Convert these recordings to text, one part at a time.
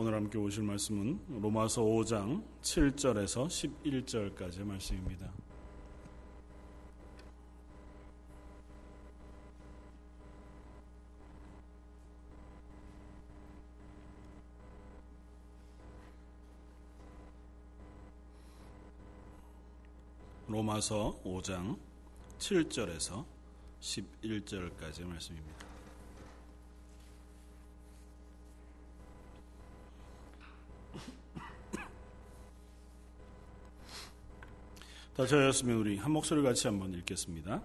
오늘 함께 오실 말씀은 로마서 5장 7절에서 11절까지의 말씀입니다. 로마서 5장 7절에서 11절까지의 말씀입니다. 다 저였으면 우리 한 목소리 같이 한번 읽겠습니다.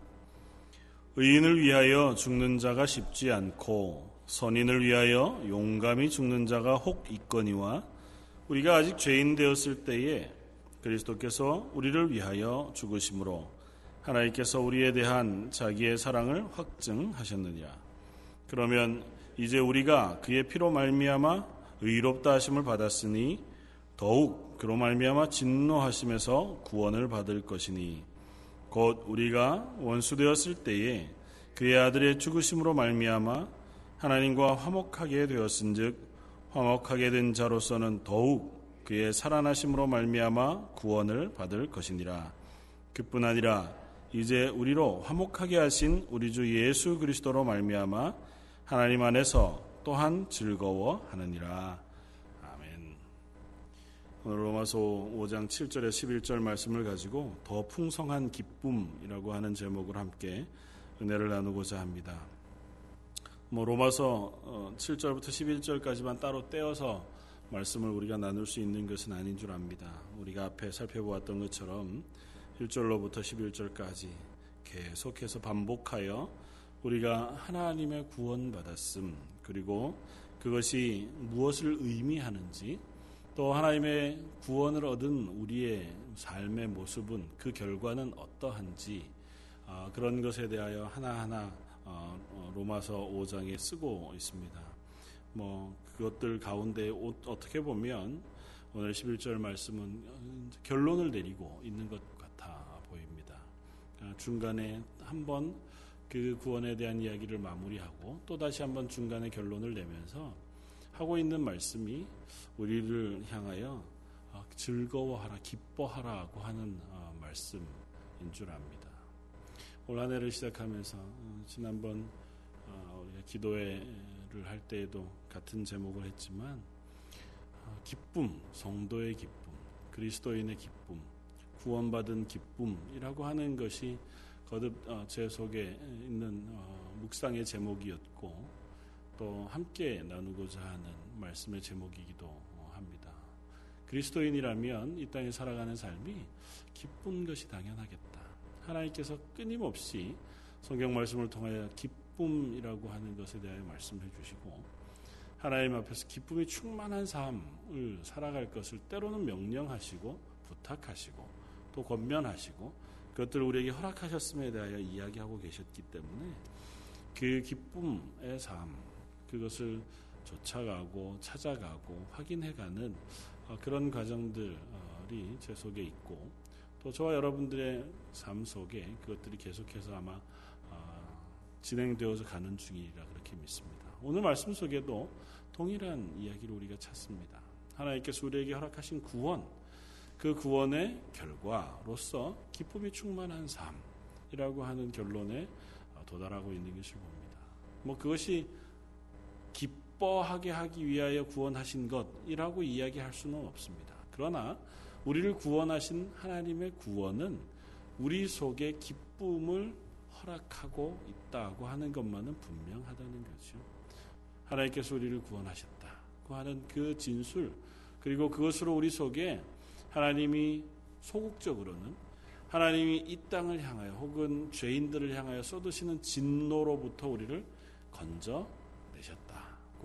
의인을 위하여 죽는 자가 쉽지 않고 선인을 위하여 용감히 죽는 자가 혹 있거니와 우리가 아직 죄인 되었을 때에 그리스도께서 우리를 위하여 죽으심으로 하나님께서 우리에 대한 자기의 사랑을 확증하셨느냐 그러면 이제 우리가 그의 피로 말미암아 의롭다 하심을 받았으니 더욱 그로 말미암아 진노하심에서 구원을 받을 것이니 곧 우리가 원수 되었을 때에 그의 아들의 죽으심으로 말미암아 하나님과 화목하게 되었은즉 화목하게 된 자로서는 더욱 그의 살아나심으로 말미암아 구원을 받을 것이니라. 그뿐 아니라 이제 우리로 화목하게 하신 우리 주 예수 그리스도로 말미암아 하나님 안에서 또한 즐거워하느니라 로마서 5장 7절에 11절 말씀을 가지고 더 풍성한 기쁨이라고 하는 제목을 함께 은혜를 나누고자 합니다. 뭐 로마서 7절부터 어, 11절까지만 따로 떼어서 말씀을 우리가 나눌 수 있는 것은 아닌 줄 압니다. 우리가 앞에 살펴보았던 것처럼 1절로부터 11절까지 계속해서 반복하여 우리가 하나님의 구원받았음 그리고 그것이 무엇을 의미하는지 또 하나님의 구원을 얻은 우리의 삶의 모습은 그 결과는 어떠한지 어, 그런 것에 대하여 하나하나 어, 어, 로마서 5장에 쓰고 있습니다. 뭐 그것들 가운데 어떻게 보면 오늘 11절 말씀은 결론을 내리고 있는 것 같아 보입니다. 중간에 한번 그 구원에 대한 이야기를 마무리하고 또 다시 한번 중간에 결론을 내면서 하고 있는 말씀이 우리를 향하여 어, 즐거워하라, 기뻐하라고 하는 어, 말씀인 줄 압니다. 올 한 해를 시작하면서 어, 지난번 기도회를 할 때에도 같은 제목을 했지만 기쁨, 성도의 기쁨, 그리스도인의 기쁨, 구원받은 기쁨이라고 하는 것이 거듭 제 속에 있는 묵상의 제목이었고 또 함께 나누고자 하는 말씀의 제목이기도 합니다. 그리스도인이라면 이 땅에 살아가는 삶이 기쁜 것이 당연하겠다. 하나님께서 끊임없이 성경 말씀을 통하여 기쁨이라고 하는 것에 대하여 말씀해 주시고 하나님 앞에서 기쁨이 충만한 삶을 살아갈 것을 때로는 명령하시고 부탁하시고 또 권면하시고 그것들을 우리에게 허락하셨음에 대하여 이야기하고 계셨기 때문에 그 기쁨의 삶 그것을 쫓아가고 찾아가고 확인해가는 어, 그런 과정들이 제 속에 있고 또 저와 여러분들의 삶 속에 그것들이 계속해서 아마 어, 진행되어서 가는 중이라 그렇게 믿습니다. 오늘 말씀 속에도 동일한 이야기를 우리가 찾습니다. 하나님께서 우리에게 허락하신 구원, 그 구원의 결과로서 기쁨이 충만한 삶이라고 하는 결론에 어, 도달하고 있는 것을 봅니다. 뭐 그것이 기뻐하게 하기 위하여 구원하신 것이라고 이야기할 수는 없습니다. 그러나 우리를 구원하신 하나님의 구원은 우리 속에 기쁨을 허락하고 있다고 하는 것만은 분명하다는 거죠. 하나님께서 우리를 구원하셨다고 하는 그 진술 그리고 그것으로 우리 속에 하나님이 소극적으로는 하나님이 이 땅을 향하여 혹은 죄인들을 향하여 쏟으시는 진노로부터 우리를 건져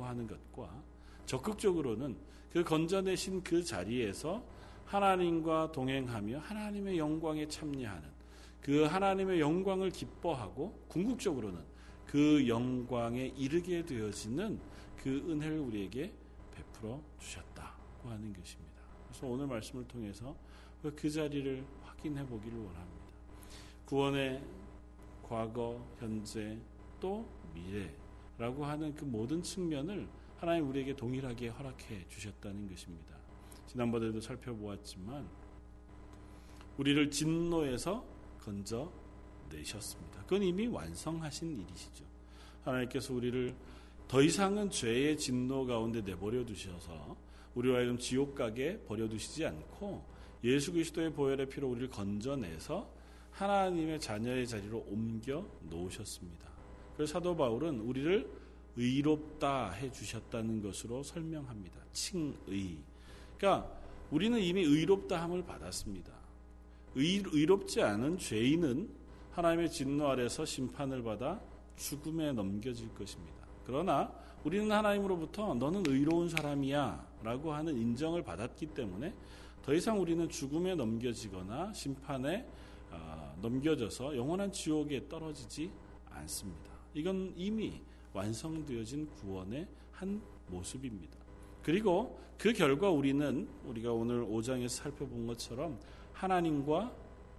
하는 것과 적극적으로는 그 건져내신 그 자리에서 하나님과 동행하며 하나님의 영광에 참여하는 그 하나님의 영광을 기뻐하고 궁극적으로는 그 영광에 이르게 되어지는 그 은혜를 우리에게 베풀어 주셨다고 하는 것입니다. 그래서 오늘 말씀을 통해서 그 자리를 확인해 보기를 원합니다. 구원의 과거, 현재, 또 미래 라고 하는 그 모든 측면을 하나님 우리에게 동일하게 허락해 주셨다는 것입니다. 지난번에도 살펴보았지만 우리를 진노에서 건져 내셨습니다. 그건 이미 완성하신 일이시죠. 하나님께서 우리를 더 이상은 죄의 진노 가운데 내버려 두셔서 우리와 하여금 지옥 가게 버려 두시지 않고 예수 그리스도의 보혈의 피로 우리를 건져내서 하나님의 자녀의 자리로 옮겨 놓으셨습니다. 그래서 사도 바울은 우리를 의롭다 해 주셨다는 것으로 설명합니다. 칭의. 그러니까 우리는 이미 의롭다함을 받았습니다. 의, 의롭지 않은 죄인은 하나님의 진노 아래서 심판을 받아 죽음에 넘겨질 것입니다. 그러나 우리는 하나님으로부터 너는 의로운 사람이야 라고 하는 인정을 받았기 때문에 더 이상 우리는 죽음에 넘겨지거나 심판에 어, 넘겨져서 영원한 지옥에 떨어지지 않습니다. 이건 이미 완성되어진 구원의 한 모습입니다. 그리고 그 결과 우리는 우리가 오늘 5장에서 살펴본 것처럼 하나님과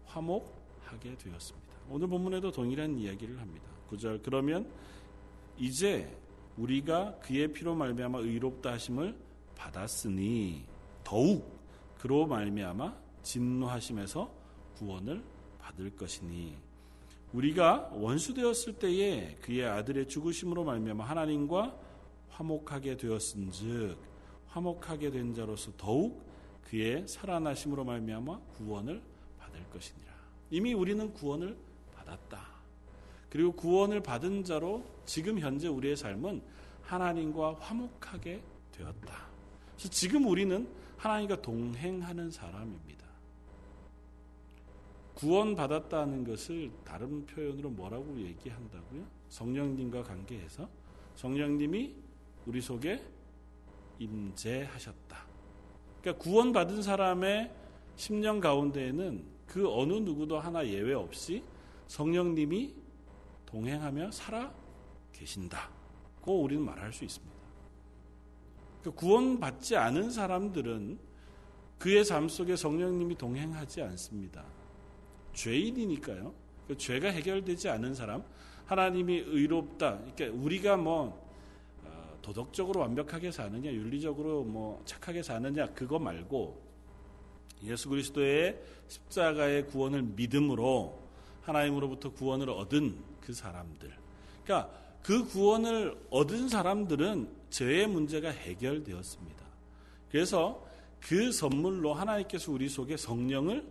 화목하게 되었습니다. 오늘 본문에도 동일한 이야기를 합니다. 9절 그러면 이제 우리가 그의 피로 말미암아 의롭다 하심을 받았으니 더욱 그로 말미암아 진노하심에서 구원을 받을 것이니 우리가 원수 되었을 때에 그의 아들의 죽으심으로 말미암아 하나님과 화목하게 되었은즉 화목하게 된 자로서 더욱 그의 살아나심으로 말미암아 구원을 받을 것이니라. 이미 우리는 구원을 받았다. 그리고 구원을 받은 자로 지금 현재 우리의 삶은 하나님과 화목하게 되었다. 그래서 지금 우리는 하나님과 동행하는 사람입니다. 구원받았다는 것을 다른 표현으로 뭐라고 얘기한다고요? 성령님과 관계해서 성령님이 우리 속에 임재하셨다. 그러니까 구원받은 사람의 심령 가운데에는 그 어느 누구도 하나 예외 없이 성령님이 동행하며 살아 계신다고 우리는 말할 수 있습니다. 그러니까 구원받지 않은 사람들은 그의 삶 속에 성령님이 동행하지 않습니다. 죄인이니까요. 그 죄가 해결되지 않은 사람, 하나님이 의롭다. 그러니까 우리가 뭐 어, 도덕적으로 완벽하게 사느냐, 윤리적으로 뭐 착하게 사느냐 그거 말고 예수 그리스도의 십자가의 구원을 믿음으로 하나님으로부터 구원을 얻은 그 사람들. 그러니까 그 구원을 얻은 사람들은 죄의 문제가 해결되었습니다. 그래서 그 선물로 하나님께서 우리 속에 성령을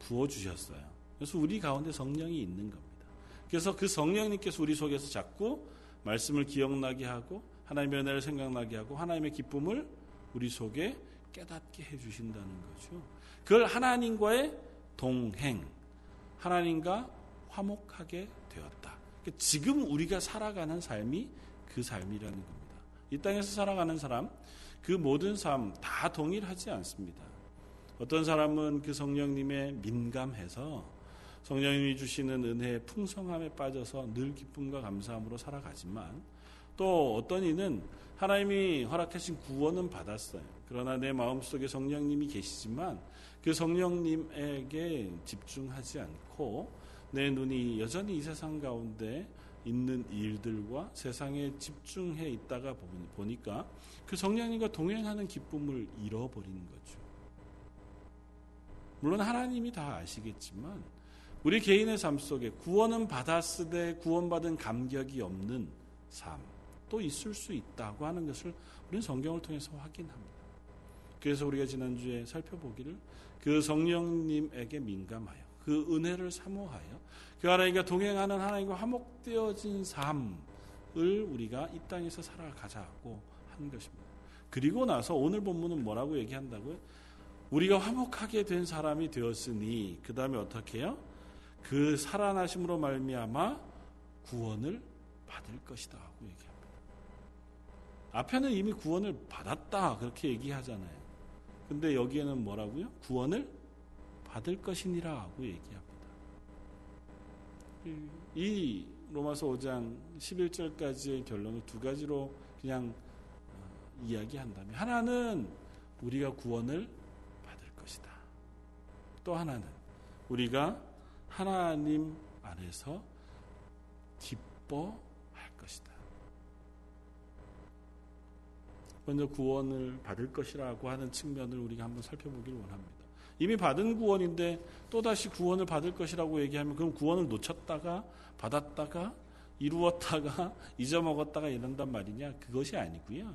부어 주셨어요. 그래서 우리 가운데 성령이 있는 겁니다. 그래서 그 성령님께서 우리 속에서 자꾸 말씀을 기억나게 하고 하나님의 은혜를 생각나게 하고 하나님의 기쁨을 우리 속에 깨닫게 해 주신다는 거죠. 그걸 하나님과의 동행, 하나님과 화목하게 되었다. 그러니까 지금 우리가 살아가는 삶이 그 삶이라는 겁니다. 이 땅에서 살아가는 사람, 그 모든 삶 다 동일하지 않습니다. 어떤 사람은 그 성령님의 민감해서 성령님이 주시는 은혜의 풍성함에 빠져서 늘 기쁨과 감사함으로 살아가지만 또 어떤 이는 하나님이 허락하신 구원은 받았어요. 그러나 내 마음속에 성령님이 계시지만 그 성령님에게 집중하지 않고 내 눈이 여전히 이 세상 가운데 있는 일들과 세상에 집중해 있다가 보니까 그 성령님과 동행하는 기쁨을 잃어버리는 거죠. 물론 하나님이 다 아시겠지만 우리 개인의 삶 속에 구원은 받았으되 구원받은 감격이 없는 삶도 있을 수 있다고 하는 것을 우리는 성경을 통해서 확인합니다. 그래서 우리가 지난주에 살펴보기를 그 성령님에게 민감하여 그 은혜를 사모하여 그 하나님과 동행하는 하나님과 화목되어진 삶을 우리가 이 땅에서 살아가자고 한 것입니다. 그리고 나서 오늘 본문은 뭐라고 얘기한다고요? 우리가 화목하게 된 사람이 되었으니 그 다음에 어떻게 해요? 그 살아나심으로 말미암아 구원을 받을 것이다 하고 얘기합니다. 앞에는 이미 구원을 받았다 그렇게 얘기하잖아요. 근데 여기에는 뭐라고요? 구원을 받을 것이니라 하고 얘기합니다. 이 로마서 5장 11절까지의 결론을 두 가지로 그냥 어, 이야기한다면 하나는 우리가 구원을 받을 것이다. 또 하나는 우리가 하나님 안에서 기뻐할 것이다. 먼저 구원을 받을 것이라고 하는 측면을 우리가 한번 살펴보기를 원합니다. 이미 받은 구원인데 또다시 구원을 받을 것이라고 얘기하면 그럼 구원을 놓쳤다가 받았다가 이루었다가 잊어먹었다가 이런단 말이냐? 그것이 아니고요.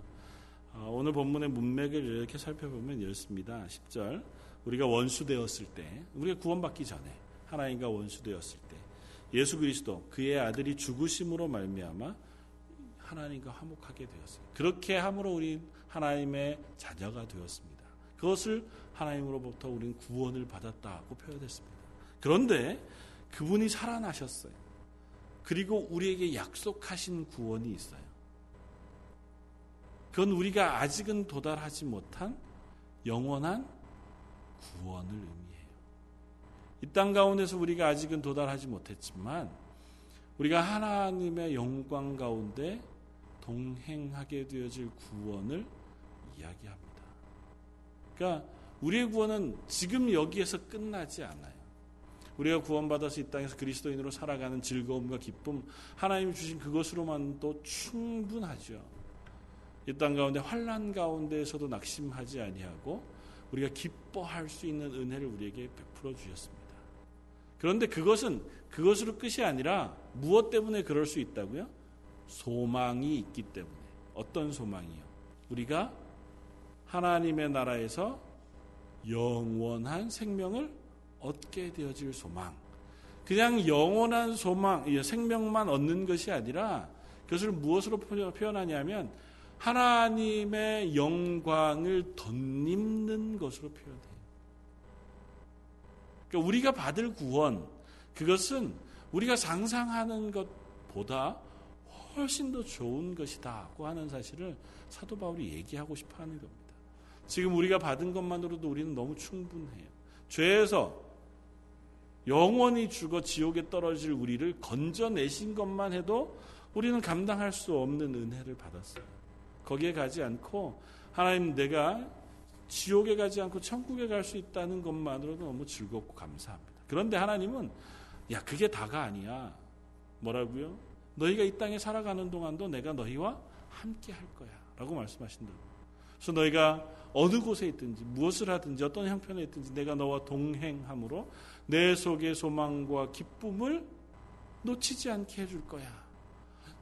어, 오늘 본문의 문맥을 이렇게 살펴보면 이렇습니다. 10절. 우리가 원수 되었을 때, 우리가 구원받기 전에 하나님과 원수 되었을 때 예수 그리스도 그의 아들이 죽으심으로 말미암아 하나님과 화목하게 되었어요. 그렇게 함으로 우리 하나님의 자녀가 되었습니다. 그것을 하나님으로부터 우리는 구원을 받았다고 표현했습니다. 그런데 그분이 살아나셨어요. 그리고 우리에게 약속하신 구원이 있어요. 그건 우리가 아직은 도달하지 못한 영원한 구원을 의미해요. 이 땅 가운데서 우리가 아직은 도달하지 못했지만 우리가 하나님의 영광 가운데 동행하게 되어질 구원을 이야기합니다. 그러니까 우리의 구원은 지금 여기에서 끝나지 않아요. 우리가 구원받아서 이 땅에서 그리스도인으로 살아가는 즐거움과 기쁨, 하나님 주신 그것으로만도 충분하죠. 이 땅 가운데 환란 가운데에서도 낙심하지 아니하고 우리가 기뻐할 수 있는 은혜를 우리에게 베풀어 주셨습니다. 그런데 그것은 그것으로 끝이 아니라 무엇 때문에 그럴 수 있다고요? 소망이 있기 때문에. 어떤 소망이요? 우리가 하나님의 나라에서 영원한 생명을 얻게 되어질 소망. 그냥 영원한 소망, 생명만 얻는 것이 아니라 그것을 무엇으로 표현하냐면 하나님의 영광을 덧입는 것으로 표현해요. 그러니까 우리가 받을 구원, 그것은 우리가 상상하는 것보다 훨씬 더 좋은 것이다고 하는 사실을 사도 바울이 얘기하고 싶어 하는 겁니다. 지금 우리가 받은 것만으로도 우리는 너무 충분해요. 죄에서 영원히 죽어 지옥에 떨어질 우리를 건져내신 것만 해도 우리는 감당할 수 없는 은혜를 받았어요. 거기에 가지 않고 하나님 내가 지옥에 가지 않고 천국에 갈 수 있다는 것만으로도 너무 즐겁고 감사합니다. 그런데 하나님은 야 그게 다가 아니야. 뭐라고요? 너희가 이 땅에 살아가는 동안도 내가 너희와 함께 할 거야. 라고 말씀하신다고. 그래서 너희가 어느 곳에 있든지 무엇을 하든지 어떤 형편에 있든지 내가 너와 동행함으로 내 속의 소망과 기쁨을 놓치지 않게 해줄 거야.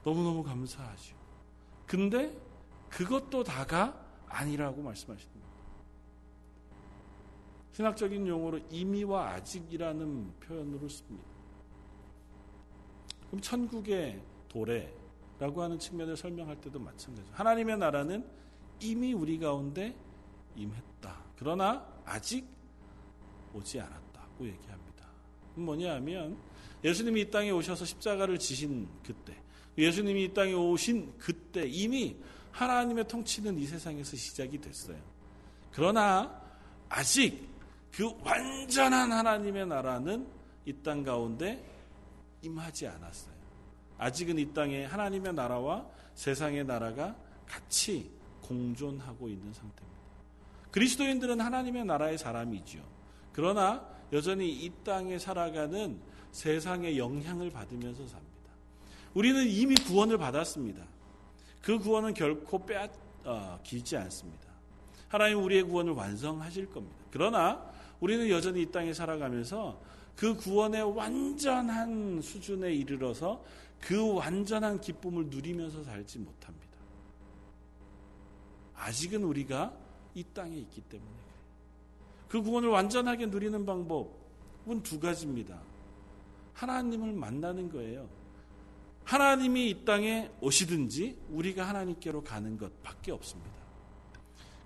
너무너무 감사하죠. 근데 그것도 다가 아니라고 말씀하십니다. 신학적인 용어로 이미와 아직이라는 표현으로 씁니다. 그럼 천국의 도래라고 하는 측면을 설명할 때도 마찬가지죠. 하나님의 나라는 이미 우리 가운데 임했다. 그러나 아직 오지 않았다고 얘기합니다. 뭐냐 하면 예수님이 이 땅에 오셔서 십자가를 지신 그때 예수님이 이 땅에 오신 그때 이미 하나님의 통치는 이 세상에서 시작이 됐어요. 그러나 아직 그 완전한 하나님의 나라는 이 땅 가운데 임하지 않았어요. 아직은 이 땅에 하나님의 나라와 세상의 나라가 같이 공존하고 있는 상태입니다. 그리스도인들은 하나님의 나라의 사람이죠. 그러나 여전히 이 땅에 살아가는 세상의 영향을 받으면서 삽니다. 우리는 이미 구원을 받았습니다. 그 구원은 결코 빼앗기지 않습니다. 하나님 우리의 구원을 완성하실 겁니다. 그러나 우리는 여전히 이 땅에 살아가면서 그 구원의 완전한 수준에 이르러서 그 완전한 기쁨을 누리면서 살지 못합니다. 아직은 우리가 이 땅에 있기 때문에 그 구원을 완전하게 누리는 방법은 두 가지입니다. 하나님을 만나는 거예요. 하나님이 이 땅에 오시든지 우리가 하나님께로 가는 것밖에 없습니다.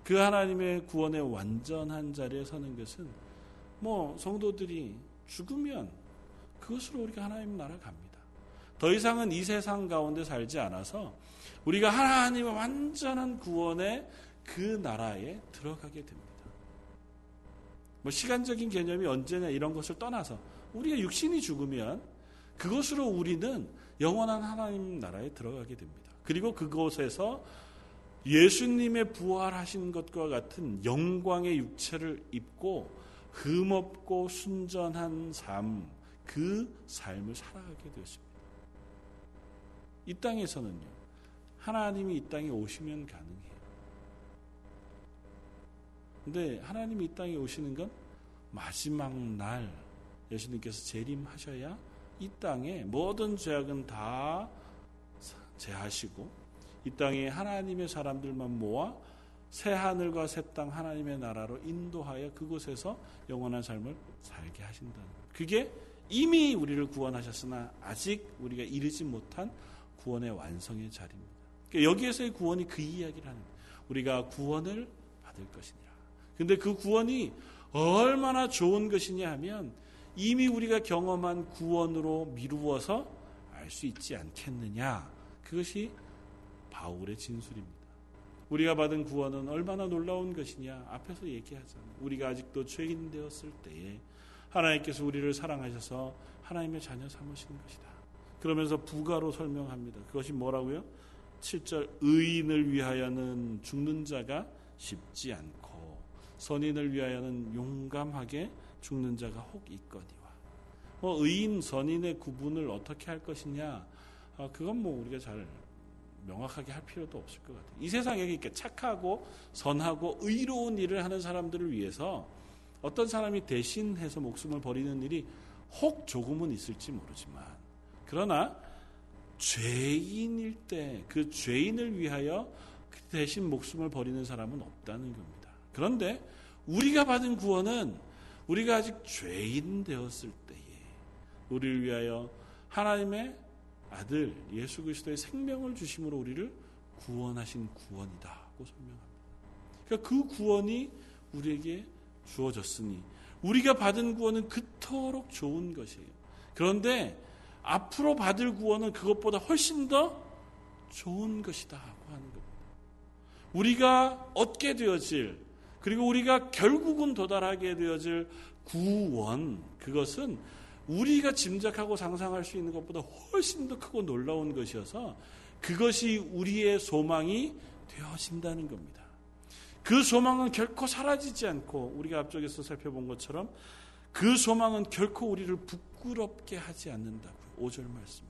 그 하나님의 구원의 완전한 자리에 서는 것은 뭐 성도들이 죽으면 그것으로 우리가 하나님 나라 갑니다. 더 이상은 이 세상 가운데 살지 않아서 우리가 하나님의 완전한 구원의 그 나라에 들어가게 됩니다. 뭐 시간적인 개념이 언제냐 이런 것을 떠나서 우리가 육신이 죽으면 그것으로 우리는 영원한 하나님 나라에 들어가게 됩니다. 그리고 그곳에서 예수님의 부활하신 것과 같은 영광의 육체를 입고 흠없고 순전한 삶, 그 삶을 살아가게 되었습니다. 이 땅에서는요, 하나님이 이 땅에 오시면 가능해요. 근데 하나님이 이 땅에 오시는 건 마지막 날 예수님께서 재림하셔야 이 땅에 모든 죄악은 다 제하시고 이 땅에 하나님의 사람들만 모아 새 하늘과 새 땅 하나님의 나라로 인도하여 그곳에서 영원한 삶을 살게 하신다는 그게 이미 우리를 구원하셨으나 아직 우리가 이르지 못한 구원의 완성의 자리입니다. 그러니까 여기에서의 구원이 그 이야기를 하는 거예요. 우리가 구원을 받을 것이니라. 근데 그 구원이 얼마나 좋은 것이냐 하면 이미 우리가 경험한 구원으로 미루어서 알 수 있지 않겠느냐. 그것이 바울의 진술입니다. 우리가 받은 구원은 얼마나 놀라운 것이냐. 앞에서 얘기하잖아요. 우리가 아직도 죄인 되었을 때에 하나님께서 우리를 사랑하셔서 하나님의 자녀 삼으신 것이다. 그러면서 부가로 설명합니다. 그것이 뭐라고요? 7절 의인을 위하여는 죽는 자가 쉽지 않고 선인을 위하여는 용감하게 죽는 자가 혹 있거니와. 뭐 의인 선인의 구분을 어떻게 할 것이냐? 아, 그건 뭐 우리가 잘 명확하게 할 필요도 없을 것 같아요. 이 세상에 이렇게 착하고 선하고 의로운 일을 하는 사람들을 위해서 어떤 사람이 대신해서 목숨을 버리는 일이 혹 조금은 있을지 모르지만 그러나 죄인일 때 그 죄인을 위하여 그 대신 목숨을 버리는 사람은 없다는 겁니다. 그런데 우리가 받은 구원은 우리가 아직 죄인 되었을 때에 우리를 위하여 하나님의 아들 예수 그리스도의 생명을 주심으로 우리를 구원하신 구원이다고 설명합니다. 그러니까 그 구원이 우리에게 주어졌으니 우리가 받은 구원은 그토록 좋은 것이에요. 그런데 앞으로 받을 구원은 그것보다 훨씬 더 좋은 것이다 하고 하는 겁니다. 우리가 얻게 되어질 그리고 우리가 결국은 도달하게 되어질 구원 그것은 우리가 짐작하고 상상할 수 있는 것보다 훨씬 더 크고 놀라운 것이어서 그것이 우리의 소망이 되어진다는 겁니다. 그 소망은 결코 사라지지 않고 우리가 앞쪽에서 살펴본 것처럼 그 소망은 결코 우리를 부끄럽게 하지 않는다고요. 5절 말씀에.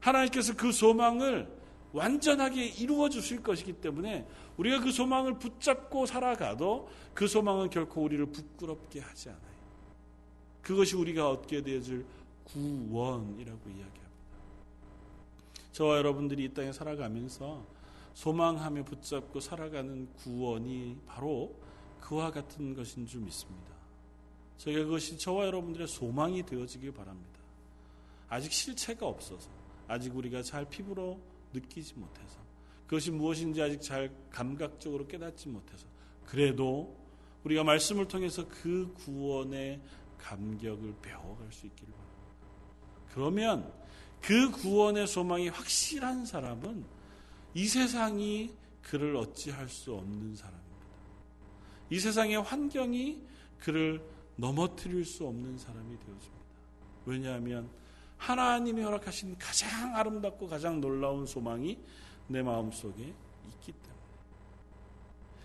하나님께서 그 소망을 완전하게 이루어 주실 것이기 때문에 우리가 그 소망을 붙잡고 살아가도 그 소망은 결코 우리를 부끄럽게 하지 않아요. 그것이 우리가 얻게 되어질 구원이라고 이야기합니다. 저와 여러분들이 이 땅에 살아가면서 소망하며 붙잡고 살아가는 구원이 바로 그와 같은 것인 줄 믿습니다. 저희가 그것이 저와 여러분들의 소망이 되어지길 바랍니다. 아직 실체가 없어서, 아직 우리가 잘 피부로 느끼지 못해서, 그것이 무엇인지 아직 잘 감각적으로 깨닫지 못해서, 그래도 우리가 말씀을 통해서 그 구원의 감격을 배워갈 수 있기를 바랍니다. 그러면 그 구원의 소망이 확실한 사람은 이 세상이 그를 어찌할 수 없는 사람입니다. 이 세상의 환경이 그를 넘어뜨릴 수 없는 사람이 되어집니다. 왜냐하면 하나님이 허락하신 가장 아름답고 가장 놀라운 소망이 내 마음 속에 있기 때문에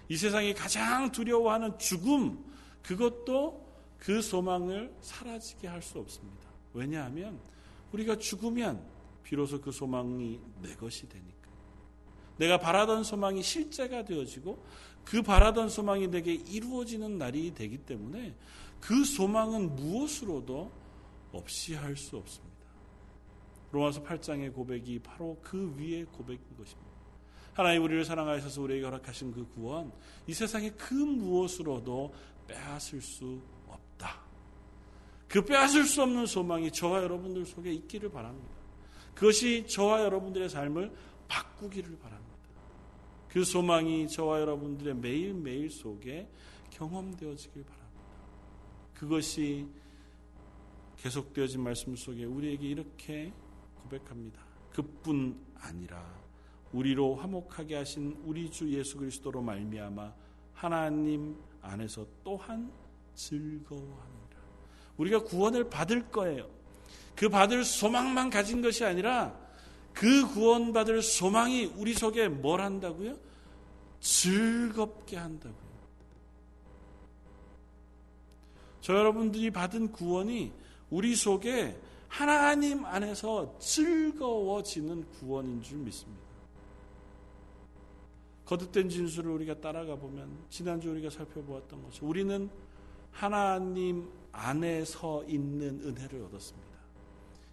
이 세상이 가장 두려워하는 죽음 그것도 그 소망을 사라지게 할 수 없습니다. 왜냐하면 우리가 죽으면 비로소 그 소망이 내 것이 되니까. 내가 바라던 소망이 실제가 되어지고 그 바라던 소망이 내게 이루어지는 날이 되기 때문에 그 소망은 무엇으로도 없이 할 수 없습니다. 로마서 8장의 고백이 바로 그 위의 고백인 것입니다. 하나님 우리를 사랑하셔서 우리에게 허락하신 그 구원, 이 세상의 그 무엇으로도 빼앗을 수. 그 빼앗을 수 없는 소망이 저와 여러분들 속에 있기를 바랍니다. 그것이 저와 여러분들의 삶을 바꾸기를 바랍니다. 그 소망이 저와 여러분들의 매일매일 속에 경험되어지길 바랍니다. 그것이 계속되어진 말씀 속에 우리에게 이렇게 고백합니다. 그뿐 아니라 우리로 화목하게 하신 우리 주 예수 그리스도로 말미암아 하나님 안에서 또한 즐거워합니다. 우리가 구원을 받을 거예요. 그 받을 소망만 가진 것이 아니라 그 구원받을 소망이 우리 속에 뭘 한다고요? 즐겁게 한다고요. 저 여러분들이 받은 구원이 우리 속에 하나님 안에서 즐거워지는 구원인 줄 믿습니다. 거듭된 진술을 우리가 따라가 보면 지난주 우리가 살펴보았던 것이 우리는 하나님 안에 서 있는 은혜를 얻었습니다.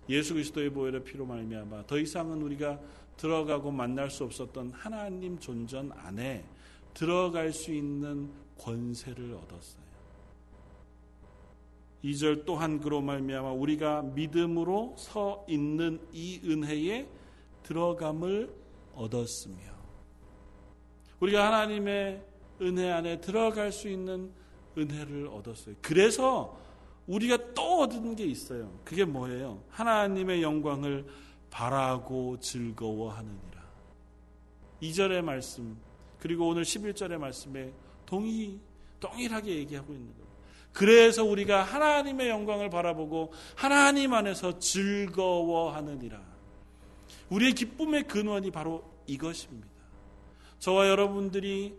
예수 그리스도의 보혈의 피로 말미암아 더 이상은 우리가 들어가고 만날 수 없었던 하나님 존전 안에 들어갈 수 있는 권세를 얻었어요. 2절 또한 그로 말미암아 우리가 믿음으로 서 있는 이 은혜에 들어감을 얻었으며 우리가 하나님의 은혜 안에 들어갈 수 있는 은혜를 얻었어요. 그래서 우리가 또 얻은 게 있어요. 그게 뭐예요? 하나님의 영광을 바라고 즐거워하느니라. 2절의 말씀, 그리고 오늘 11절의 말씀에 동의, 동일하게 얘기하고 있는 거예요. 그래서 우리가 하나님의 영광을 바라보고 하나님 안에서 즐거워하느니라. 우리의 기쁨의 근원이 바로 이것입니다. 저와 여러분들이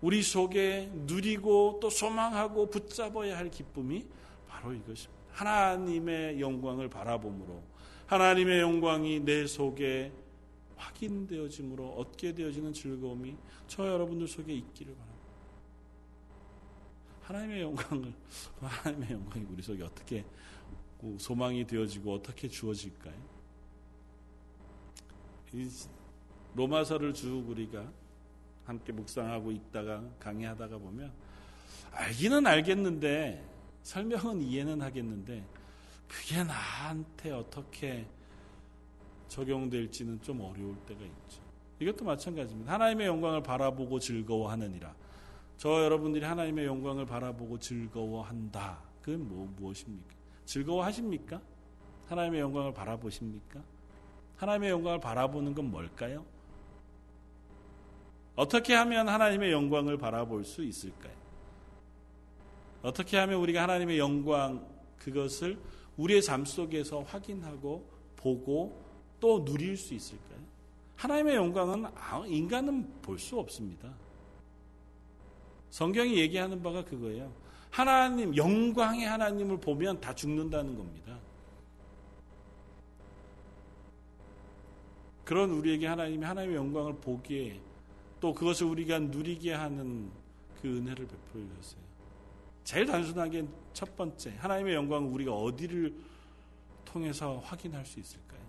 우리 속에 누리고 또 소망하고 붙잡아야 할 기쁨이 바로 이것입니다. 하나님의 영광을 바라봄으로 하나님의 영광이 내 속에 확인되어짐으로 얻게 되어지는 즐거움이 저 여러분들 속에 있기를 바랍니다. 하나님의 영광을 하나님의 영광이 우리 속에 어떻게 소망이 되어지고 어떻게 주어질까요? 로마서를 쭉 우리가 함께 묵상하고 있다가 강의하다가 보면 알기는 알겠는데 설명은 이해는 하겠는데 그게 나한테 어떻게 적용될지는 좀 어려울 때가 있죠. 이것도 마찬가지입니다. 하나님의 영광을 바라보고 즐거워하느니라. 저 여러분들이 하나님의 영광을 바라보고 즐거워한다. 그건 뭐, 무엇입니까? 즐거워하십니까? 하나님의 영광을 바라보십니까? 하나님의 영광을 바라보는 건 뭘까요? 어떻게 하면 하나님의 영광을 바라볼 수 있을까요? 어떻게 하면 우리가 하나님의 영광 그것을 우리의 삶 속에서 확인하고 보고 또 누릴 수 있을까요? 하나님의 영광은 아, 인간은 볼 수 없습니다. 성경이 얘기하는 바가 그거예요. 하나님, 영광의 하나님을 보면 다 죽는다는 겁니다. 그런 우리에게 하나님이 하나님의 영광을 보기에 또 그것을 우리가 누리게 하는 그 은혜를 베풀어 주셨어요. 제일 단순하게 첫 번째, 하나님의 영광을 우리가 어디를 통해서 확인할 수 있을까요?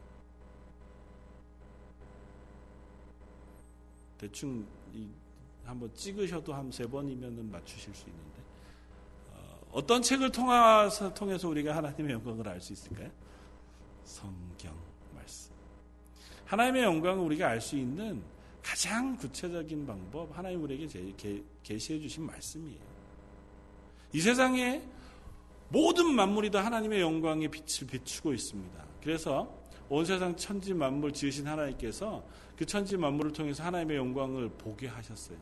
대충 한번 찍으셔도 한 세 번이면 맞추실 수 있는데 어, 떤 책을 통해서, 통해서 우리가 하나님의 영광을 알 수 있을까요? 성경 말씀. 하나님의 영광을 우리가 알 수 있는 가장 구체적인 방법 하나님 우리에게 계시해 주신 말씀이에요. 이 세상에 모든 만물이 다 하나님의 영광의 빛을 비추고 있습니다. 그래서 온 세상 천지 만물 지으신 하나님께서 그 천지 만물을 통해서 하나님의 영광을 보게 하셨어요.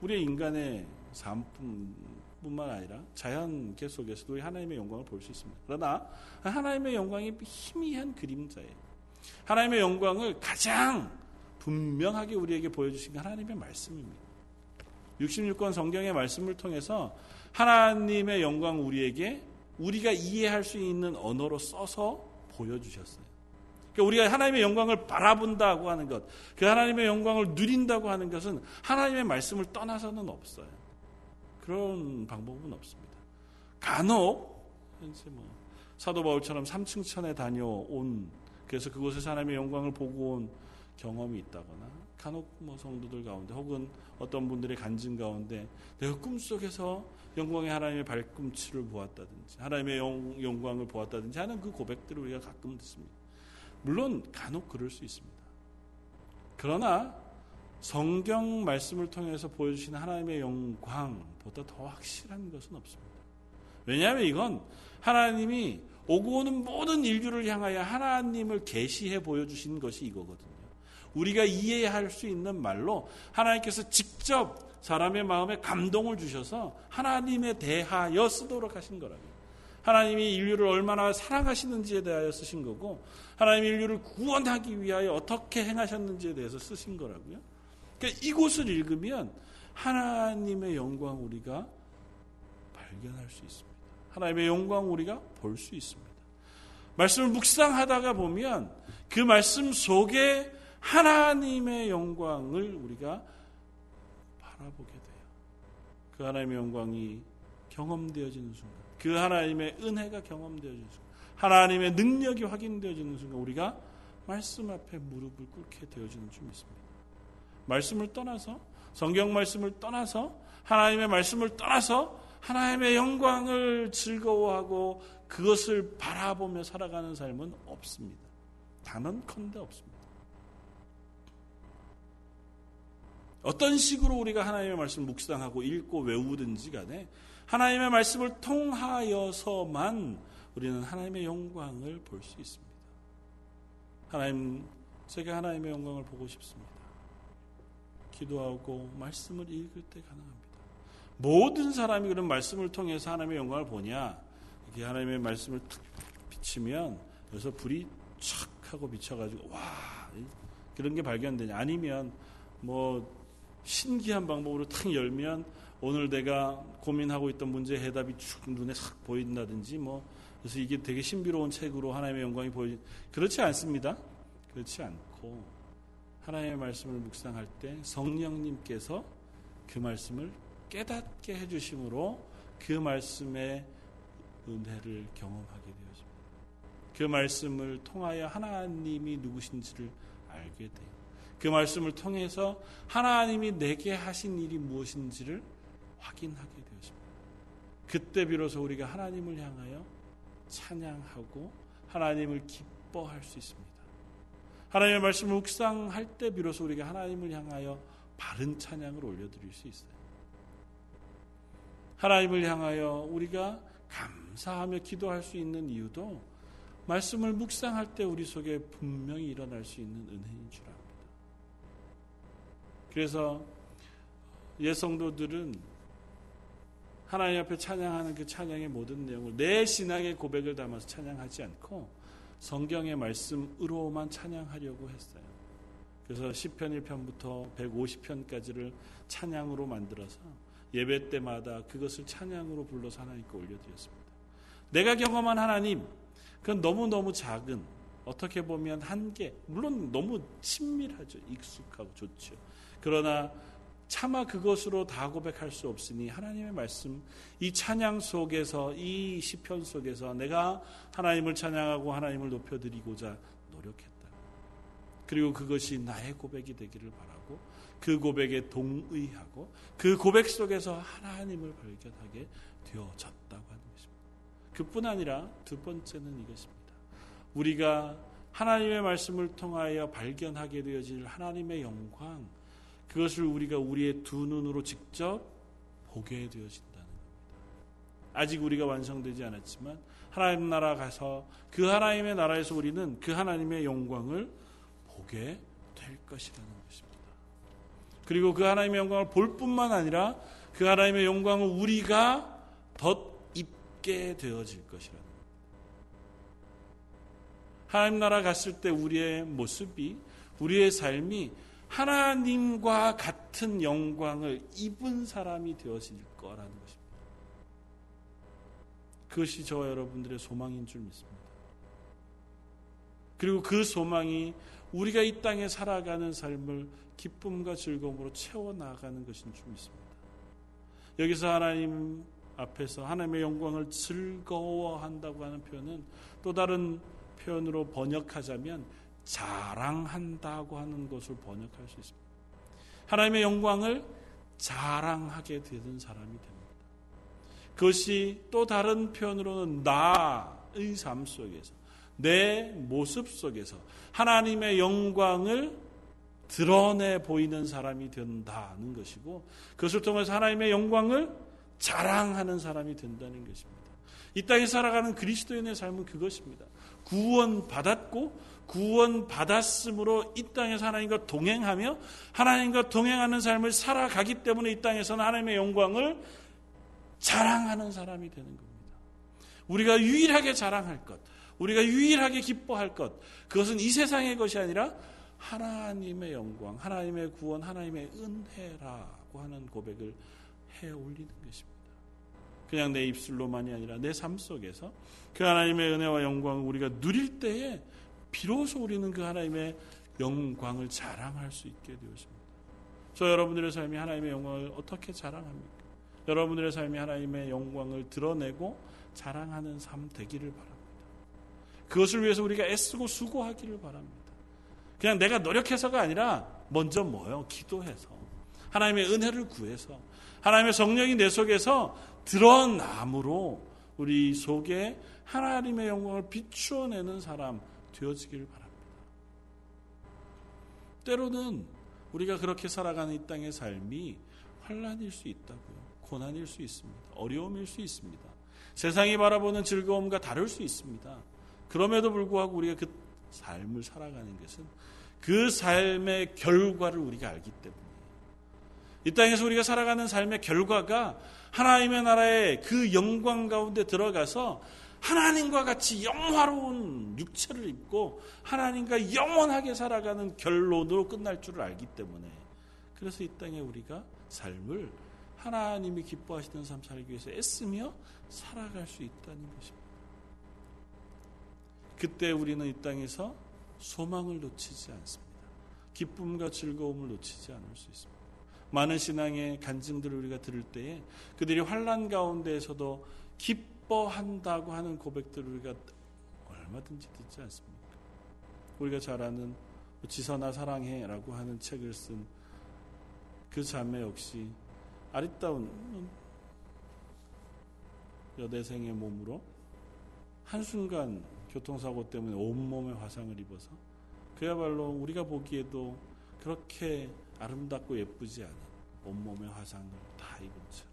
우리 인간의 삶뿐만 아니라 자연계 속에서도 하나님의 영광을 볼 수 있습니다. 그러나 하나님의 영광이 희미한 그림자예요. 하나님의 영광을 가장 분명하게 우리에게 보여주신 게 하나님의 말씀입니다. 66권 성경의 말씀을 통해서 하나님의 영광 우리에게 우리가 이해할 수 있는 언어로 써서 보여주셨어요. 그러니까 우리가 하나님의 영광을 바라본다고 하는 것, 그 하나님의 영광을 누린다고 하는 것은 하나님의 말씀을 떠나서는 없어요. 그런 방법은 없습니다. 간혹 현재 뭐 사도 바울처럼 3층 천에 다녀온 그래서 그곳에서 하나님의 영광을 보고 온 경험이 있다거나 간혹 뭐 성도들 가운데 혹은 어떤 분들의 간증 가운데 내가 꿈속에서 영광의 하나님의 발꿈치를 보았다든지 하나님의 영, 영광을 보았다든지 하는 그 고백들을 우리가 가끔 듣습니다. 물론 간혹 그럴 수 있습니다. 그러나 성경 말씀을 통해서 보여주신 하나님의 영광보다 더 확실한 것은 없습니다. 왜냐하면 이건 하나님이 오고 오는 모든 인류를 향하여 하나님을 계시해 보여주신 것이 이거거든요. 우리가 이해할 수 있는 말로 하나님께서 직접 사람의 마음에 감동을 주셔서 하나님에 대하여 쓰도록 하신 거라고요. 하나님이 인류를 얼마나 사랑하시는지에 대하여 쓰신 거고 하나님이 인류를 구원하기 위하여 어떻게 행하셨는지에 대해서 쓰신 거라고요. 그러니까 이곳을 읽으면 하나님의 영광 우리가 발견할 수 있습니다. 하나님의 영광 우리가 볼 수 있습니다. 말씀을 묵상하다가 보면 그 말씀 속에 하나님의 영광을 우리가 바라보게 돼요. 그 하나님의 영광이 경험되어지는 순간, 그 하나님의 은혜가 경험되어지는 순간, 하나님의 능력이 확인되어지는 순간 우리가 말씀 앞에 무릎을 꿇게 되어지는 줄 믿습니다. 말씀을 떠나서 성경 말씀을 떠나서 하나님의 말씀을 떠나서 하나님의 영광을 즐거워하고 그것을 바라보며 살아가는 삶은 없습니다. 단언컨대 없습니다. 어떤 식으로 우리가 하나님의 말씀을 묵상하고 읽고 외우든지 간에 하나님의 말씀을 통하여서만 우리는 하나님의 영광을 볼 수 있습니다. 하나님, 제가 하나님의 영광을 보고 싶습니다. 기도하고 말씀을 읽을 때 가능합니다. 모든 사람이 그런 말씀을 통해서 하나님의 영광을 보냐? 이렇게 하나님의 말씀을 툭 비치면 여기서 불이 촥 하고 비쳐가지고 와 그런 게 발견되냐? 아니면 뭐 신기한 방법으로 탁 열면 오늘 내가 고민하고 있던 문제 해답이 쭉 눈에 싹 보인다든지 뭐 그래서 이게 되게 신비로운 책으로 하나님의 영광이 보이 그렇지 않습니다. 그렇지 않고 하나님의 말씀을 묵상할 때 성령님께서 그 말씀을 깨닫게 해주심으로 그 말씀의 은혜를 경험하게 되어집니다. 그 말씀을 통하여 하나님이 누구신지를 알게 돼요. 그 말씀을 통해서 하나님이 내게 하신 일이 무엇인지를 확인하게 되었습니다. 그때 비로소 우리가 하나님을 향하여 찬양하고 하나님을 기뻐할 수 있습니다. 하나님의 말씀을 묵상할 때 비로소 우리가 하나님을 향하여 바른 찬양을 올려드릴 수 있어요. 하나님을 향하여 우리가 감사하며 기도할 수 있는 이유도 말씀을 묵상할 때 우리 속에 분명히 일어날 수 있는 은혜인 줄 압니다. 그래서 예성도들은 하나님 앞에 찬양하는 그 찬양의 모든 내용을 내 신앙의 고백을 담아서 찬양하지 않고 성경의 말씀으로만 찬양하려고 했어요. 그래서 시편 1편부터 150편까지를 찬양으로 만들어서 예배 때마다 그것을 찬양으로 불러서 하나님께 올려드렸습니다. 내가 경험한 하나님, 그건 너무너무 작은, 어떻게 보면 한계, 물론 너무 친밀하죠. 익숙하고 좋죠. 그러나 차마 그것으로 다 고백할 수 없으니 하나님의 말씀 이 찬양 속에서 이 시편 속에서 내가 하나님을 찬양하고 하나님을 높여 드리고자 노력했다. 그리고 그것이 나의 고백이 되기를 바라고 그 고백에 동의하고 그 고백 속에서 하나님을 발견하게 되어졌다고 하는 것입니다. 그뿐 아니라 두 번째는 이것입니다. 우리가 하나님의 말씀을 통하여 발견하게 되어질 하나님의 영광 그것을 우리가 우리의 두 눈으로 직접 보게 되어진다는 겁니다. 아직 우리가 완성되지 않았지만 하나님 나라 가서 그 하나님의 나라에서 우리는 그 하나님의 영광을 보게 될 것이라는 것입니다. 그리고 그 하나님의 영광을 볼 뿐만 아니라 그 하나님의 영광을 우리가 덧 입게 되어질 것이라는 겁니다. 하나님 나라 갔을 때 우리의 모습이 우리의 삶이 하나님과 같은 영광을 입은 사람이 되어질 거라는 것입니다. 그것이 저와 여러분들의 소망인 줄 믿습니다. 그리고 그 소망이 우리가 이 땅에 살아가는 삶을 기쁨과 즐거움으로 채워나가는 것인 줄 믿습니다. 여기서 하나님 앞에서 하나님의 영광을 즐거워한다고 하는 표현은 또 다른 표현으로 번역하자면 자랑한다고 하는 것을 번역할 수 있습니다. 하나님의 영광을 자랑하게 되는 사람이 됩니다. 그것이 또 다른 표현으로는 나의 삶 속에서 내 모습 속에서 하나님의 영광을 드러내 보이는 사람이 된다는 것이고 그것을 통해서 하나님의 영광을 자랑하는 사람이 된다는 것입니다. 이 땅에 살아가는 그리스도인의 삶은 그것입니다. 구원 받았고 구원 받았으므로 이 땅에서 하나님과 동행하며 하나님과 동행하는 삶을 살아가기 때문에 이 땅에서는 하나님의 영광을 자랑하는 사람이 되는 겁니다. 우리가 유일하게 자랑할 것, 우리가 유일하게 기뻐할 것, 그것은 이 세상의 것이 아니라 하나님의 영광, 하나님의 구원, 하나님의 은혜라고 하는 고백을 해 올리는 것입니다. 그냥 내 입술로만이 아니라 내 삶 속에서 그 하나님의 은혜와 영광을 우리가 누릴 때에 비로소 우리는 그 하나님의 영광을 자랑할 수 있게 되었습니다. 저 여러분들의 삶이 하나님의 영광을 어떻게 자랑합니까? 여러분들의 삶이 하나님의 영광을 드러내고 자랑하는 삶 되기를 바랍니다. 그것을 위해서 우리가 애쓰고 수고하기를 바랍니다. 그냥 내가 노력해서가 아니라 먼저 뭐요? 기도해서 하나님의 은혜를 구해서 하나님의 성령이 내 속에서 드러남으로 우리 속에 하나님의 영광을 비추어내는 사람 되어지기를 바랍니다. 때로는 우리가 그렇게 살아가는 이 땅의 삶이 환란일 수 있다고요. 고난일 수 있습니다. 어려움일 수 있습니다. 세상이 바라보는 즐거움과 다를 수 있습니다. 그럼에도 불구하고 우리가 그 삶을 살아가는 것은 그 삶의 결과를 우리가 알기 때문에 이 땅에서 우리가 살아가는 삶의 결과가 하나님의 나라의 그 영광 가운데 들어가서 하나님과 같이 영화로운 육체를 입고 하나님과 영원하게 살아가는 결론으로 끝날 줄을 알기 때문에 그래서 이 땅에 우리가 삶을 하나님이 기뻐하시는 삶 살기 위해서 애쓰며 살아갈 수 있다는 것입니다. 그때 우리는 이 땅에서 소망을 놓치지 않습니다. 기쁨과 즐거움을 놓치지 않을 수 있습니다. 많은 신앙의 간증들을 우리가 들을 때에 그들이 환란 가운데에서도 기 뻐한다고 하는 고백들을 우리가 얼마든지 듣지 않습니까? 우리가 잘 아는 지선아 사랑해라고 하는 책을 쓴 그 자매 역시 아리따운 여대생의 몸으로 한순간 교통사고 때문에 온몸에 화상을 입어서 그야말로 우리가 보기에도 그렇게 아름답고 예쁘지 않은 온몸에 화상을 다 입은 채로 뭐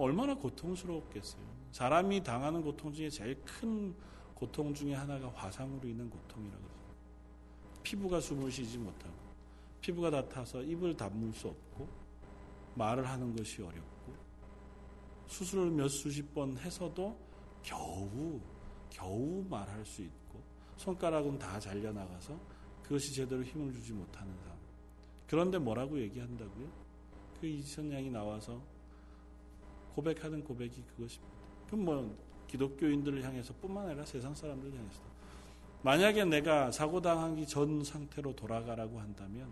얼마나 고통스러웠겠어요. 사람이 당하는 고통 중에 제일 큰 고통 중에 하나가 화상으로 인한 고통이라고 그러죠. 피부가 숨을 쉬지 못하고 피부가 다 타서 입을 다물 수 없고 말을 하는 것이 어렵고 수술을 몇 수십 번 해서도 겨우 겨우 말할 수 있고 손가락은 다 잘려 나가서 그것이 제대로 힘을 주지 못하는 사람. 그런데 뭐라고 얘기한다고요? 그 이천 양이 나와서 고백하는 고백이 그것입니다. 그럼 뭐 기독교인들을 향해서 뿐만 아니라 세상 사람들을 향해서 만약에 내가 사고 당하기 전 상태로 돌아가라고 한다면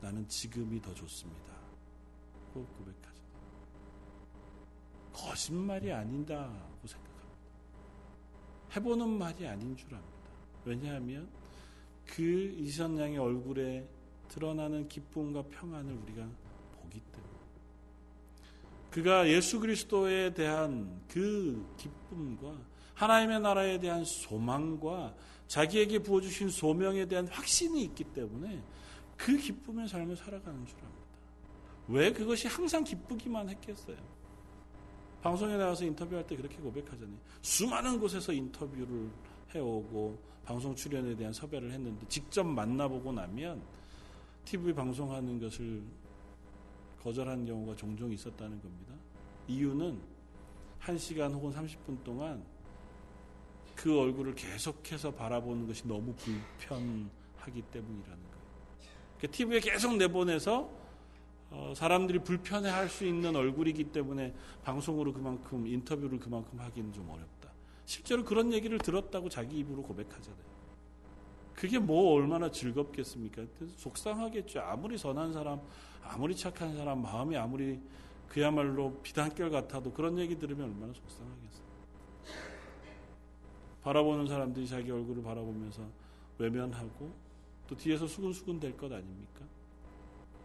나는 지금이 더 좋습니다. 꼭 고백하죠. 거짓말이 아닌다고 생각합니다. 해보는 말이 아닌 줄 압니다. 왜냐하면 그 이선 양의 얼굴에 드러나는 기쁨과 평안을 우리가 보기 때문에 그가 예수 그리스도에 대한 그 기쁨과 하나님의 나라에 대한 소망과 자기에게 부어주신 소명에 대한 확신이 있기 때문에 그 기쁨의 삶을 살아가는 줄 압니다. 왜 그것이 항상 기쁘기만 했겠어요? 방송에 나와서 인터뷰할 때 그렇게 고백하잖아요. 수많은 곳에서 인터뷰를 해오고 방송 출연에 대한 섭외를 했는데 직접 만나보고 나면 TV 방송하는 것을 거절한 경우가 종종 있었다는 겁니다. 이유는 1시간 혹은 30분 동안 그 얼굴을 계속해서 바라보는 것이 너무 불편하기 때문이라는 거예요. 그러니까 TV에 계속 내보내서 어, 사람들이 불편해할 수 있는 얼굴이기 때문에 방송으로 그만큼 인터뷰를 그만큼 하기는 좀 어렵다. 실제로 그런 얘기를 들었다고 자기 입으로 고백하잖아요. 그게 뭐 얼마나 즐겁겠습니까? 속상하겠죠. 아무리 선한 사람, 아무리 착한 사람, 마음이 아무리 그야말로 비단결 같아도 그런 얘기 들으면 얼마나 속상하겠어요. 바라보는 사람들이 자기 얼굴을 바라보면서 외면하고 또 뒤에서 수근수근 될 것 아닙니까?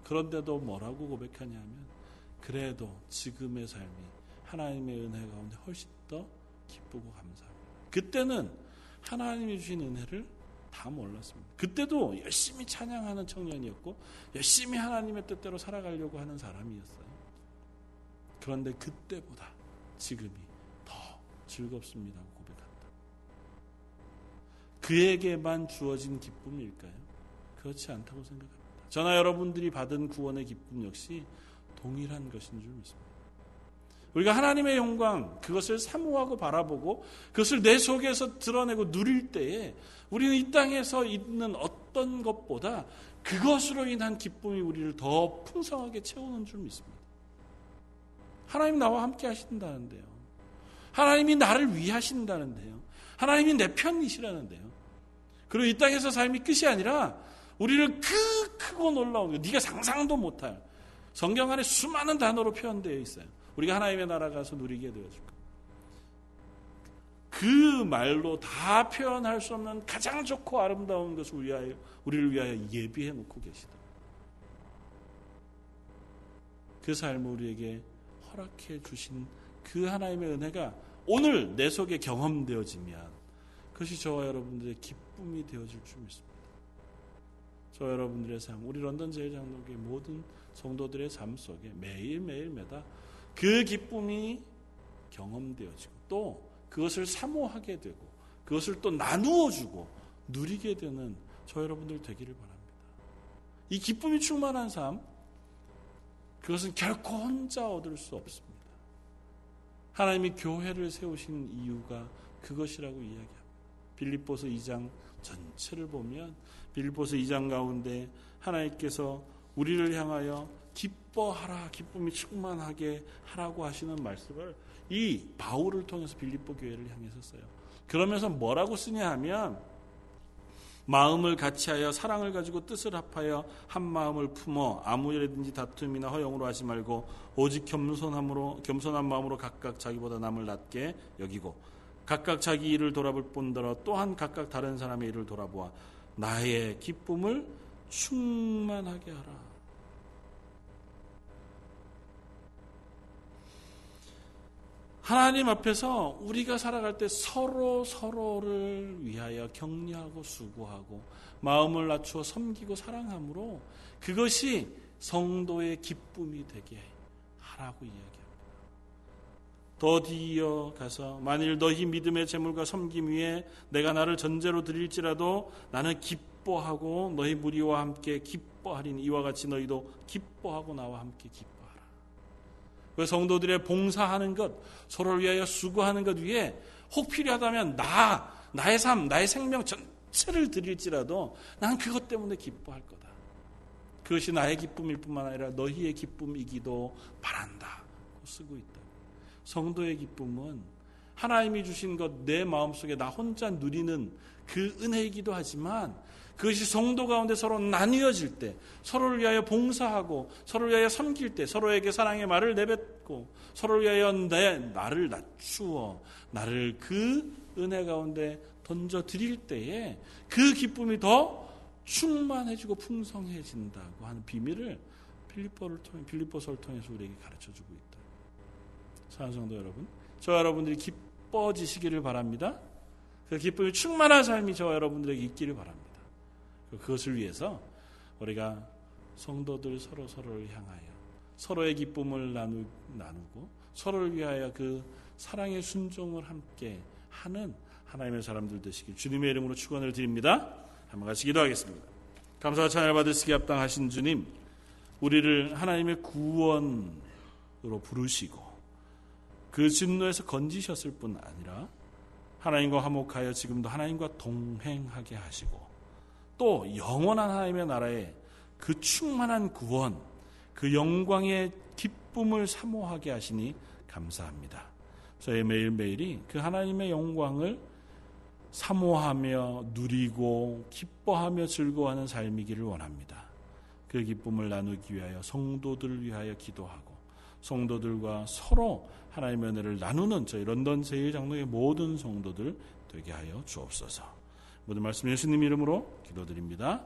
그런데도 뭐라고 고백하냐면 그래도 지금의 삶이 하나님의 은혜 가운데 훨씬 더 기쁘고 감사합니다. 그때는 하나님이 주신 은혜를 다 몰랐습니다. 그때도 열심히 찬양하는 청년이었고 열심히 하나님의 뜻대로 살아가려고 하는 사람이었어요. 그런데 그때보다 지금이 더 즐겁습니다. 고백한다. 그에게만 주어진 기쁨일까요? 그렇지 않다고 생각합니다. 저나 여러분들이 받은 구원의 기쁨 역시 동일한 것인 줄 믿습니다. 우리가 하나님의 영광, 그것을 사모하고 바라보고 그것을 내 속에서 드러내고 누릴 때에 우리는 이 땅에서 있는 어떤 것보다 그것으로 인한 기쁨이 우리를 더 풍성하게 채우는 줄 믿습니다. 하나님 나와 함께 하신다는데요. 하나님이 나를 위하신다는데요. 하나님이 내 편이시라는데요. 그리고 이 땅에서 삶이 끝이 아니라 우리를 그 크고 놀라운 네가 상상도 못할 성경 안에 수많은 단어로 표현되어 있어요. 우리가 하나님의 나라 가서 누리게 것. 그 말로 다 표현할 수 없는 가장 좋고 아름다운 것을 위하여, 우리를 위하여 예비해 놓고 계시다. 그 삶을 우리에게 허락해 주신 그 하나님의 은혜가 오늘 내 속에 경험되어지면 그것이 저와 여러분들의 기쁨이 되어질 줄 믿습니다. 저 여러분들의 삶, 우리 런던 제일장로교의 모든 성도들의 삶 속에 매일매일 매다 그 기쁨이 경험되어지고 또 그것을 사모하게 되고 그것을 또 나누어 주고 누리게 되는 저 여러분들 되기를 바랍니다. 이 기쁨이 충만한 삶 그것은 결코 혼자 얻을 수 없습니다. 하나님이 교회를 세우신 이유가 그것이라고 이야기합니다. 빌립보서 2장 전체를 보면 빌립보서 2장 가운데 하나님께서 우리를 향하여 기뻐하라 기쁨이 충만하게 하라고 하시는 말씀을 이 바울을 통해서 빌립보 교회를 향해서 써요. 그러면서 뭐라고 쓰냐 하면 마음을 같이하여 사랑을 가지고 뜻을 합하여 한 마음을 품어 아무 일이든지 다툼이나 허영으로 하지 말고 오직 겸손함으로 겸손한 마음으로 각각 자기보다 남을 낮게 여기고 각각 자기 일을 돌아볼 뿐더러 또한 각각 다른 사람의 일을 돌아보아 나의 기쁨을 충만하게 하라. 하나님 앞에서 우리가 살아갈 때 서로 서로를 위하여 격려하고 수고하고 마음을 낮추어 섬기고 사랑함으로 그것이 성도의 기쁨이 되게 하라고 이야기합니다. 더디어 가서 만일 너희 믿음의 재물과 섬김 위에 내가 나를 전제로 드릴지라도 나는 기뻐하고 너희 무리와 함께 기뻐하리니 이와 같이 너희도 기뻐하고 나와 함께 기뻐. 그 성도들의 봉사하는 것, 서로를 위하여 수고하는 것 위에 혹 필요하다면 나, 나의 삶, 나의 생명 전체를 드릴지라도 난 그것 때문에 기뻐할 거다. 그것이 나의 기쁨일 뿐만 아니라 너희의 기쁨이기도 바란다. 쓰고 있다. 성도의 기쁨은 하나님이 주신 것 내 마음속에 나 혼자 누리는 그 은혜이기도 하지만 그것이 성도 가운데 서로 나뉘어질 때, 서로를 위하여 봉사하고, 서로를 위하여 섬길 때, 서로에게 사랑의 말을 내뱉고, 서로를 위하여 내, 나를 낮추어, 나를 그 은혜 가운데 던져 드릴 때에 그 기쁨이 더 충만해지고 풍성해진다고 하는 비밀을 필리포를 통해, 필리포서를 통해서 우리에게 가르쳐 주고 있다. 사랑 성도 여러분, 저 여러분들이 기뻐지시기를 바랍니다. 그 기쁨이 충만한 삶이 저와 여러분들에게 있기를 바랍니다. 그것을 위해서 우리가 성도들 서로 서로를 향하여 서로의 기쁨을 나누, 나누고 서로를 위하여 그 사랑의 순종을 함께 하는 하나님의 사람들 되시길 주님의 이름으로 축원을 드립니다. 한번 같이 기도하겠습니다. 감사와 찬양을 받으시기 합당하신 주님, 우리를 하나님의 구원으로 부르시고 그 진노에서 건지셨을 뿐 아니라 하나님과 화목하여 지금도 하나님과 동행하게 하시고 또 영원한 하나님의 나라에 그 충만한 구원, 그 영광의 기쁨을 사모하게 하시니 감사합니다. 저의 매일매일이 그 하나님의 영광을 사모하며 누리고 기뻐하며 즐거워하는 삶이기를 원합니다. 그 기쁨을 나누기 위하여 성도들을 위하여 기도하고 성도들과 서로 하나님의 은혜를 나누는 저희 런던 제일장로의 모든 성도들 되게 하여 주옵소서. 모든 말씀 예수님 이름으로 기도드립니다.